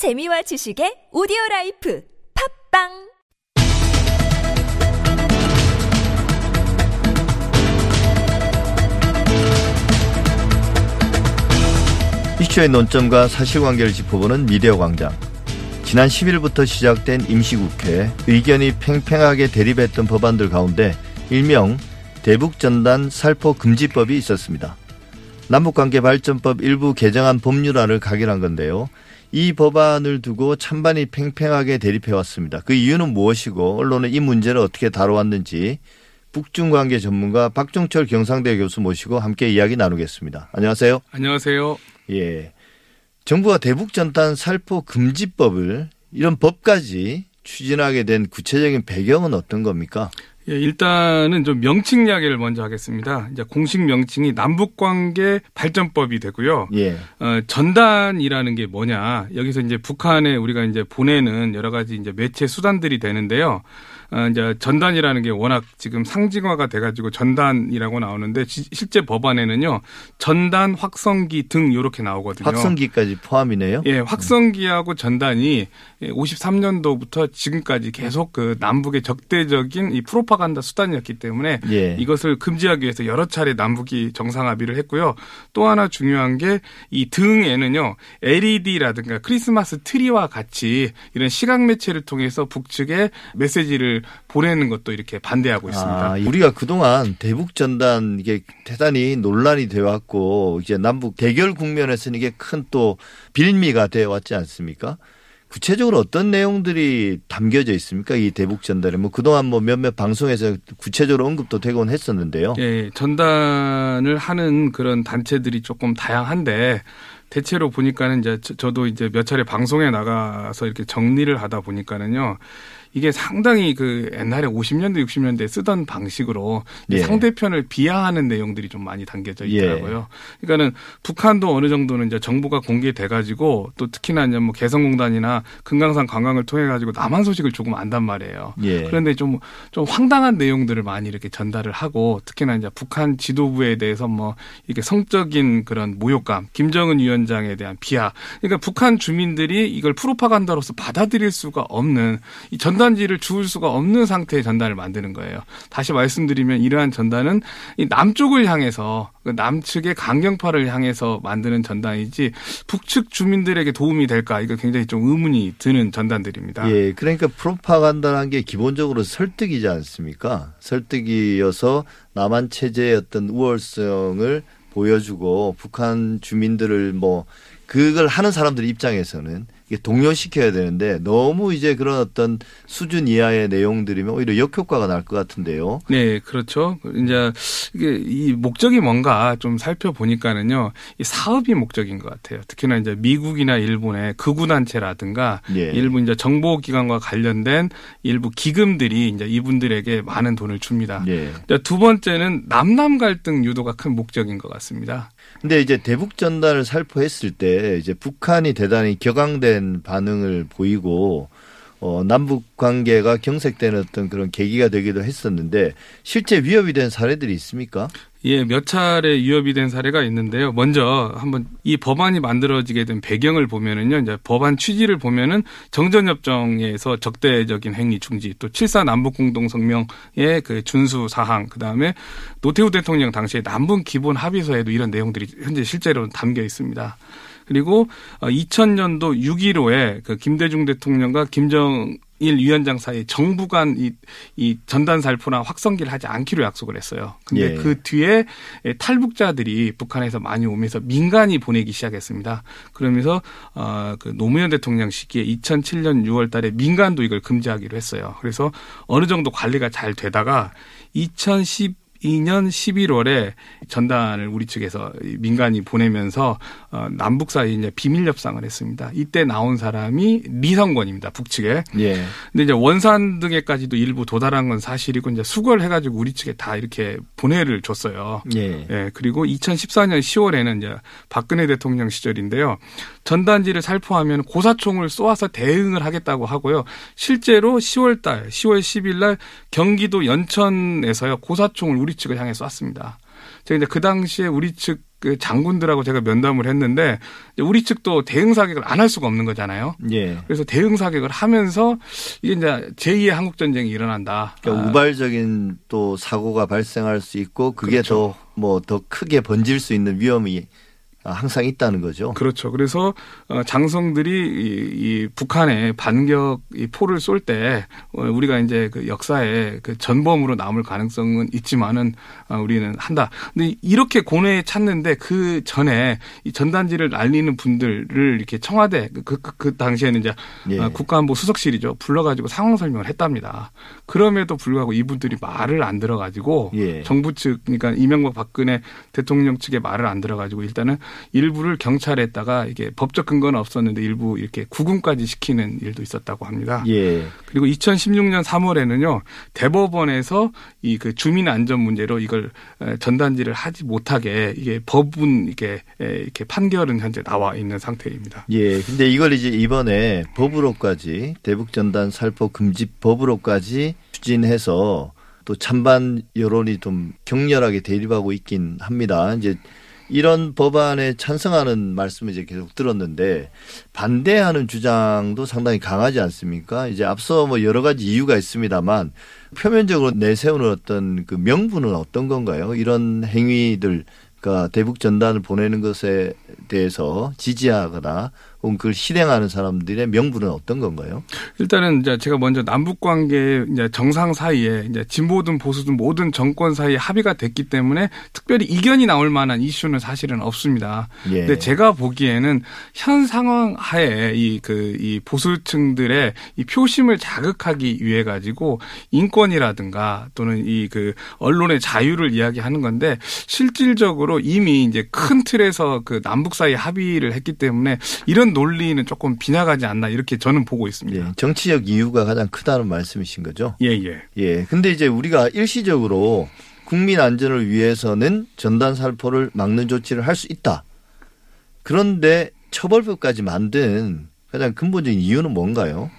재미와 지식의 오디오 life 팟빵 이슈의 논점과 사실관계를 짚어보는 미디어 광장. 지난 10일부터 시작된 임시국회 의견이 팽팽하게 대립했던 법안들 가운데 일명 대북전단 살포 금지법이 있었습니다. 남북관계 발전법 일부 개정안 법률안을 각인한 건데요. 이 법안을 두고 찬반이 팽팽하게 대립해 왔습니다. 그 이유는 무엇이고 언론은 이 문제를 어떻게 다뤄왔는지 북중 관계 전문가 박종철 경상대 교수 모시고 함께 이야기 나누겠습니다. 안녕하세요. 안녕하세요. 예. 정부가 대북 전단 살포 금지법을 이런 법까지 추진하게 된 구체적인 배경은 어떤 겁니까? 예, 일단은 좀 명칭 이야기를 먼저 하겠습니다. 이제 공식 명칭이 남북관계 발전법이 되고요. 예. 어, 전단이라는 게 뭐냐? 여기서 이제 북한에 우리가 이제 보내는 여러 가지 이제 매체 수단들이 되는데요. 어, 이제 전단이라는 게 워낙 지금 상징화가 돼가지고 전단이라고 나오는데 지, 실제 법안에는요 전단, 확성기 등 이렇게 나오거든요. 확성기까지 포함이네요. 예, 확성기하고 전단이 53년도부터 지금까지 계속 그 남북의 적대적인 이 프로파간다 수단이었기 때문에 예. 이것을 금지하기 위해서 여러 차례 남북이 정상합의를 했고요. 또 하나 중요한 게 이 등에는요 LED라든가 크리스마스 트리와 같이 이런 시각 매체를 통해서 북측에 메시지를 보내는 것도 이렇게 반대하고 있습니다. 아, 우리가 그동안 대북 전단 이게 대단히 논란이 되어 왔고 이제 남북 대결 국면에서는 이게 큰 또 빌미가 되어 왔지 않습니까? 구체적으로 어떤 내용들이 담겨져 있습니까? 이 대북 전단에 뭐 그동안 뭐 몇몇 방송에서 구체적으로 언급도 되곤 했었는데요. 예, 전단을 하는 그런 단체들이 조금 다양한데 대체로 보니까는 이제 저도 이제 몇 차례 방송에 나가서 이렇게 정리를 하다 보니까는요. 이게 상당히 그 옛날에 50년대, 60년대 쓰던 방식으로 예. 상대편을 비하하는 내용들이 좀 많이 담겨져 예. 있더라고요. 그러니까는 북한도 어느 정도는 이제 정보가 공개돼 가지고 또 특히나 이제 뭐 개성공단이나 금강산 관광을 통해 가지고 남한 소식을 조금 안단 말이에요. 예. 그런데 좀, 좀 황당한 내용들을 많이 이렇게 전달을 하고 특히나 이제 북한 지도부에 대해서 뭐 이렇게 성적인 그런 모욕감, 김정은 위원장에 대한 비하. 그러니까 북한 주민들이 이걸 프로파간다로서 받아들일 수가 없는 이 전 단지를 주울 수가 없는 상태의 전단을 만드는 거예요. 다시 말씀드리면 이러한 전단은 이 남쪽을 향해서 그 남측의 강경파를 향해서 만드는 전단이지 북측 주민들에게 도움이 될까 이거 굉장히 좀 의문이 드는 전단들입니다. 예, 그러니까 프로파간다라는 게 기본적으로 설득이지 않습니까? 설득이어서 남한 체제의 어떤 우월성을 보여주고 북한 주민들을 뭐 그걸 하는 사람들 입장에서는 이게 동요시켜야 되는데 너무 이제 그런 어떤 수준 이하의 내용들이면 오히려 역효과가 날 것 같은데요. 네, 그렇죠. 이제 이게 이 목적이 뭔가 좀 살펴보니까는요, 이 사업이 목적인 것 같아요. 특히나 이제 미국이나 일본의 극우단체라든가 예. 일부 이제 정보기관과 관련된 일부 기금들이 이제 이분들에게 많은 돈을 줍니다. 예. 두 번째는 남남 갈등 유도가 큰 목적인 것 같습니다. 근데 이제 대북 전단을 살포했을 때 이제 북한이 대단히 격앙된 반응을 보이고 어 남북 관계가 경색되는 어떤 그런 계기가 되기도 했었는데 실제 위협이 된 사례들이 있습니까? 예, 몇 차례 위협이 된 사례가 있는데요. 먼저 한번 이 법안이 만들어지게 된 배경을 보면은요. 이제 법안 취지를 보면은 정전협정에서 적대적인 행위 중지, 또 7사 남북 공동 성명의 그 준수 사항, 그다음에 노태우 대통령 당시에 남북 기본 합의서에도 이런 내용들이 현재 실제로 담겨 있습니다. 그리고 2000년도 6.15에 그 김대중 대통령과 김정 일 위원장 사이 정부 간 이 이 전단 살포나 확성기를 하지 않기로 약속을 했어요. 근데 예. 그 뒤에 탈북자들이 북한에서 많이 오면서 민간이 보내기 시작했습니다. 그러면서 어그 노무현 대통령 시기에 2007년 6월 달에 민간도 이걸 금지하기로 했어요. 그래서 어느 정도 관리가 잘 되다가 2010 2012년 11월에 전단을 우리 측에서 민간이 보내면서 어, 남북 사이 이제 비밀 협상을 했습니다. 이때 나온 사람이 리성권입니다. 북측에. 예. 근데 이제 원산 등에까지도 일부 도달한 건 사실이고 이제 수거를 해가지고 우리 측에 다 이렇게 보내를 줬어요. 예. 예, 그리고 2014년 10월에는 이제 박근혜 대통령 시절인데요. 전단지를 살포하면 고사총을 쏘아서 대응을 하겠다고 하고요. 실제로 10월 달, 10월 10일 날 경기도 연천에서요. 고사총을 우리 측을 향해 쐈습니다. 제가 이제 그 당시에 우리 측그 장군들하고 제가 면담을 했는데 우리 측도 대응 사격을 안 할 수가 없는 거잖아요. 예. 그래서 대응 사격을 하면서 이게 이제 제2의 한국 전쟁이 일어난다. 그러니까 아, 우발적인 또 사고가 발생할 수 있고 그게 그렇죠. 더뭐더 크게 번질 수 있는 위험이 항상 있다는 거죠. 그렇죠. 그래서 어, 장성들이 이, 이 북한의 반격 이 포를 쏠때 어, 우리가 이제 그 역사에 그 전범으로 남을 가능성은 있지만은 어, 우리는 한다. 근데 이렇게 고뇌에 찾는데 그 전에 이 전단지를 날리는 분들을 이렇게 청와대 그, 그, 그 당시에는 이제 예. 어, 국가안보 수석실이죠. 불러가지고 상황 설명을 했답니다. 그럼에도 불구하고 이분들이 말을 안 들어가지고 예. 정부 측 그러니까 이명박 박근혜 대통령 측의 말을 안 들어가지고 일단은 일부를 경찰에다가 이게 법적 근거는 없었는데 일부 이렇게 구금까지 시키는 일도 있었다고 합니다. 예. 그리고 2016년 3월에는요 대법원에서 이 그 주민 안전 문제로 이걸 에, 전단지를 하지 못하게 이게 법은 이게 에, 이렇게 판결은 현재 나와 있는 상태입니다. 예. 근데 이걸 이제 이번에 법으로까지 대북 전단 살포 금지 법으로까지 추진해서 또 찬반 여론이 좀 격렬하게 대립하고 있긴 합니다. 이제 이런 법안에 찬성하는 말씀을 이제 계속 들었는데 반대하는 주장도 상당히 강하지 않습니까? 이제 앞서 뭐 여러 가지 이유가 있습니다만 표면적으로 내세우는 어떤 그 명분은 어떤 건가요? 이런 행위들 그러니까 대북 전단을 보내는 것에 대해서 지지하거나 그걸 실행하는 사람들의 명분은 어떤 건가요? 일단은 이제 제가 먼저 남북 관계 이제 정상 사이에 이제 진보든 보수든 모든 정권 사이에 합의가 됐기 때문에 특별히 이견이 나올 만한 이슈는 사실은 없습니다. 예. 근데 제가 보기에는 현 상황 하에 이 그 이 보수층들의 이 표심을 자극하기 위해 가지고 인권이라든가 또는 이 그 언론의 자유를 이야기하는 건데 실질적으로 이미 이제 큰 틀에서 그 남북 사이 합의를 했기 때문에 이런 논리는 조금 빗나가지 않나 이렇게 저는 보고 예. 있습니다. 정치적 이유가 가장 크다는 말씀이신 거죠? 예, 예. 예. 근데 이제 우리가 일시적으로 국민 안전을 위해서는 전단 살포를 막는 조치를 할 수 있다. 그런데 처벌법까지 만든 가장 근본적인 이유는 뭔가요?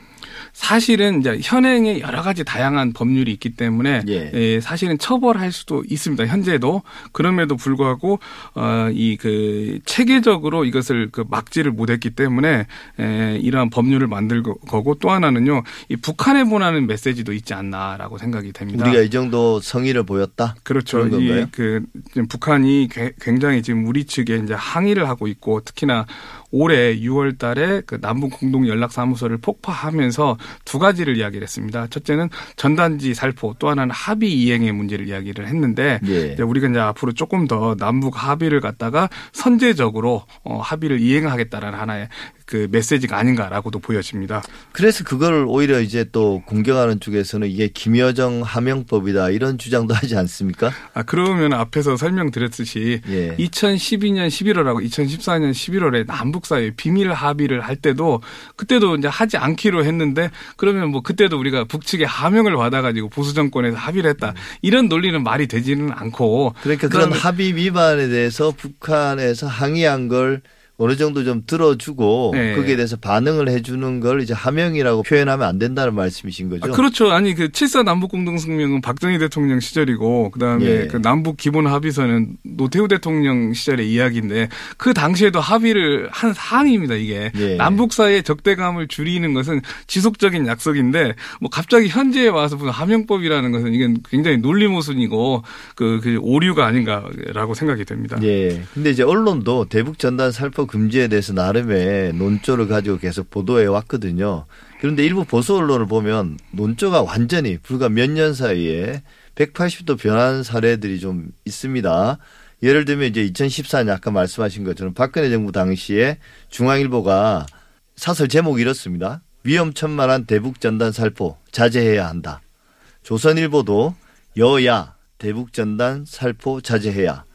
사실은 이제 현행에 여러 가지 다양한 법률이 있기 때문에 예. 예, 사실은 처벌할 수도 있습니다. 현재도 그럼에도 불구하고 어 이 그 체계적으로 이것을 그 막지를 못했기 때문에 에, 이러한 법률을 만들 거고 또 하나는요 이 북한에 보내는 메시지도 있지 않나라고 생각이 됩니다. 우리가 이 정도 성의를 보였다? 그렇죠. 이그 북한이 괴- 굉장히 지금 우리 측에 이제 항의를 하고 있고 특히나 올해 6월 달에 그 남북 공동 연락 사무소를 폭파하면서 두 가지를 이야기를 했습니다. 첫째는 전단지 살포, 또 하나는 합의 이행의 문제를 이야기를 했는데 예. 이제 우리가 이제 앞으로 조금 더 남북 합의를 갖다가 선제적으로 어, 합의를 이행하겠다라는 하나의 그 메시지가 아닌가라고도 보여집니다. 그래서 그걸 오히려 이제 또 공격하는 쪽에서는 이게 김여정 하명법이다 이런 주장도 하지 않습니까? 아 그러면 앞에서 설명드렸듯이 예. 2012년 11월하고 2014년 11월에 남북 사이 비밀 합의를 할 때도 그때도 이제 하지 않기로 했는데 그러면 뭐 그때도 우리가 북측의 하명을 받아가지고 보수 정권에서 합의를 했다 이런 논리는 말이 되지는 않고 그러니까 그런 합의 위반에 대해서 북한에서 항의한 걸 어느 정도 좀 들어주고 네. 거기에 대해서 반응을 해주는 걸 이제 하명이라고 표현하면 안 된다는 말씀이신 거죠? 아, 그렇죠. 아니 그 7사 남북 공동성명은 박정희 대통령 시절이고 그다음에 예. 그 남북 기본 합의서는 노태우 대통령 시절의 이야기인데 그 당시에도 합의를 한 사항입니다. 이게 예. 남북 사이의 적대감을 줄이는 것은 지속적인 약속인데 뭐 갑자기 현재에 와서 무슨 하명법이라는 것은 이건 굉장히 논리 모순이고 그, 그 오류가 아닌가라고 생각이 됩니다. 예. 근데 이제 언론도 대북 전단 살포 금지에 대해서 나름의 논조를 가지고 계속 보도해 왔거든요. 그런데 일부 보수 언론을 보면 논조가 완전히 불과 몇 년 사이에 180도 변한 사례들이 좀 있습니다. 예를 들면 이제 2014년 아까 말씀하신 것처럼 박근혜 정부 당시에 중앙일보가 사설 제목이 이렇습니다. 위험천만한 대북 전단 살포 자제해야 한다. 조선일보도 여야 대북 전단 살포 자제해야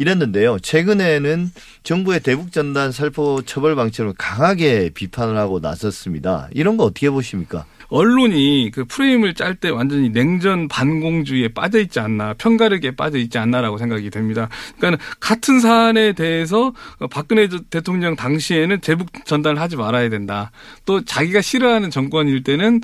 이랬는데요. 최근에는 정부의 대북 전단 살포 처벌 방침을 강하게 비판을 하고 나섰습니다. 이런 거 어떻게 보십니까? 언론이 그 프레임을 짤 때 완전히 냉전 반공주의에 빠져 있지 않나, 편가르기에 빠져 있지 않나라고 생각이 됩니다. 그러니까 같은 사안에 대해서 박근혜 대통령 당시에는 대북 전단을 하지 말아야 된다. 또 자기가 싫어하는 정권일 때는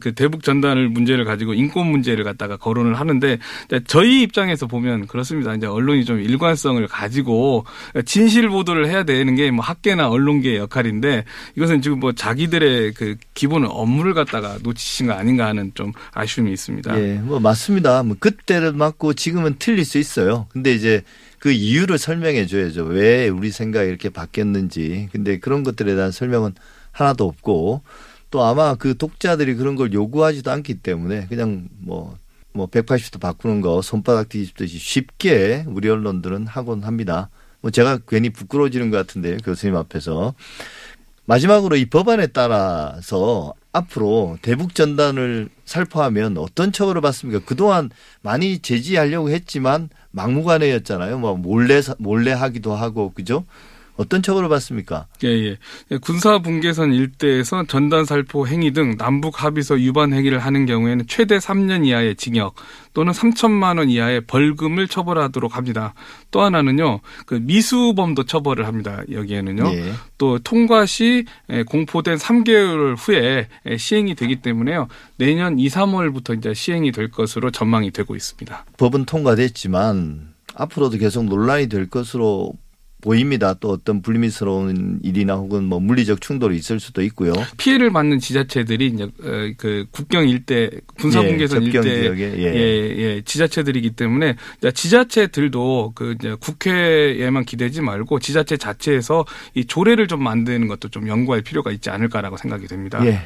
그 대북 전단을 문제를 가지고 인권 문제를 갖다가 거론을 하는데 저희 입장에서 보면 그렇습니다. 이제 언론이 좀 일관성을 가지고 진실 보도를 해야 되는 게 뭐 학계나 언론계의 역할인데 이것은 지금 뭐 자기들의 그 기본 업무를 갖다가 놓치신 거 아닌가 하는 좀 아쉬움이 있습니다. 예, 뭐 맞습니다. 뭐 그때는 맞고 지금은 틀릴 수 있어요. 근데 이제 그 이유를 설명해 줘야죠. 왜 우리 생각이 이렇게 바뀌었는지. 근데 그런 것들에 대한 설명은 하나도 없고 또 아마 그 독자들이 그런 걸 요구하지도 않기 때문에 그냥 뭐, 뭐 180도 바꾸는 거 손바닥 뒤집듯이 쉽게 우리 언론들은 하곤 합니다. 뭐 제가 괜히 부끄러워지는 것 같은데요. 교수님 앞에서. 마지막으로 이 법안에 따라서 앞으로 대북 전단을 살포하면 어떤 처벌을 받습니까? 그동안 많이 제지하려고 했지만 막무가내였잖아요. 뭐 몰래 몰래 하기도 하고 그죠? 어떤 처벌을 받습니까? 예, 예. 군사 분계선 일대에서 전단 살포 행위 등 남북 합의서 위반 행위를 하는 경우에는 최대 3년 이하의 징역 또는 3천만 원 이하의 벌금을 처벌하도록 합니다. 또 하나는요. 그 미수범도 처벌을 합니다. 여기에는요. 예. 또 통과 시 공포된 3개월 후에 시행이 되기 때문에요. 내년 2, 3월부터 이제 시행이 될 것으로 전망이 되고 있습니다. 법은 통과됐지만 앞으로도 계속 논란이 될 것으로 보입니다. 또 어떤 불미스러운 일이나 혹은 뭐 물리적 충돌이 있을 수도 있고요. 피해를 받는 지자체들이 이제 어, 그 국경 일대 군사분계선 예, 일대 예. 예, 예, 지자체들이기 때문에 지자체들도 그 이제 국회에만 기대지 말고 지자체 자체에서 이 조례를 좀 만드는 것도 좀 연구할 필요가 있지 않을까라고 생각이 됩니다. 예.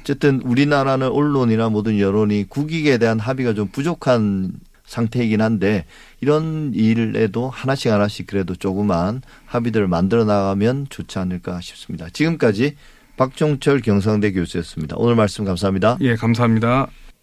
어쨌든 우리나라는 언론이나 모든 여론이 국익에 대한 합의가 좀 부족한 상태이긴 한데 이런 일에도 하나씩 하나씩 그래도 조그만 합의들을 만들어 나가면 좋지 않을까 싶습니다. 지금까지 박종철 경상대 교수였습니다. 오늘 말씀 감사합니다. 예, 감사합니다.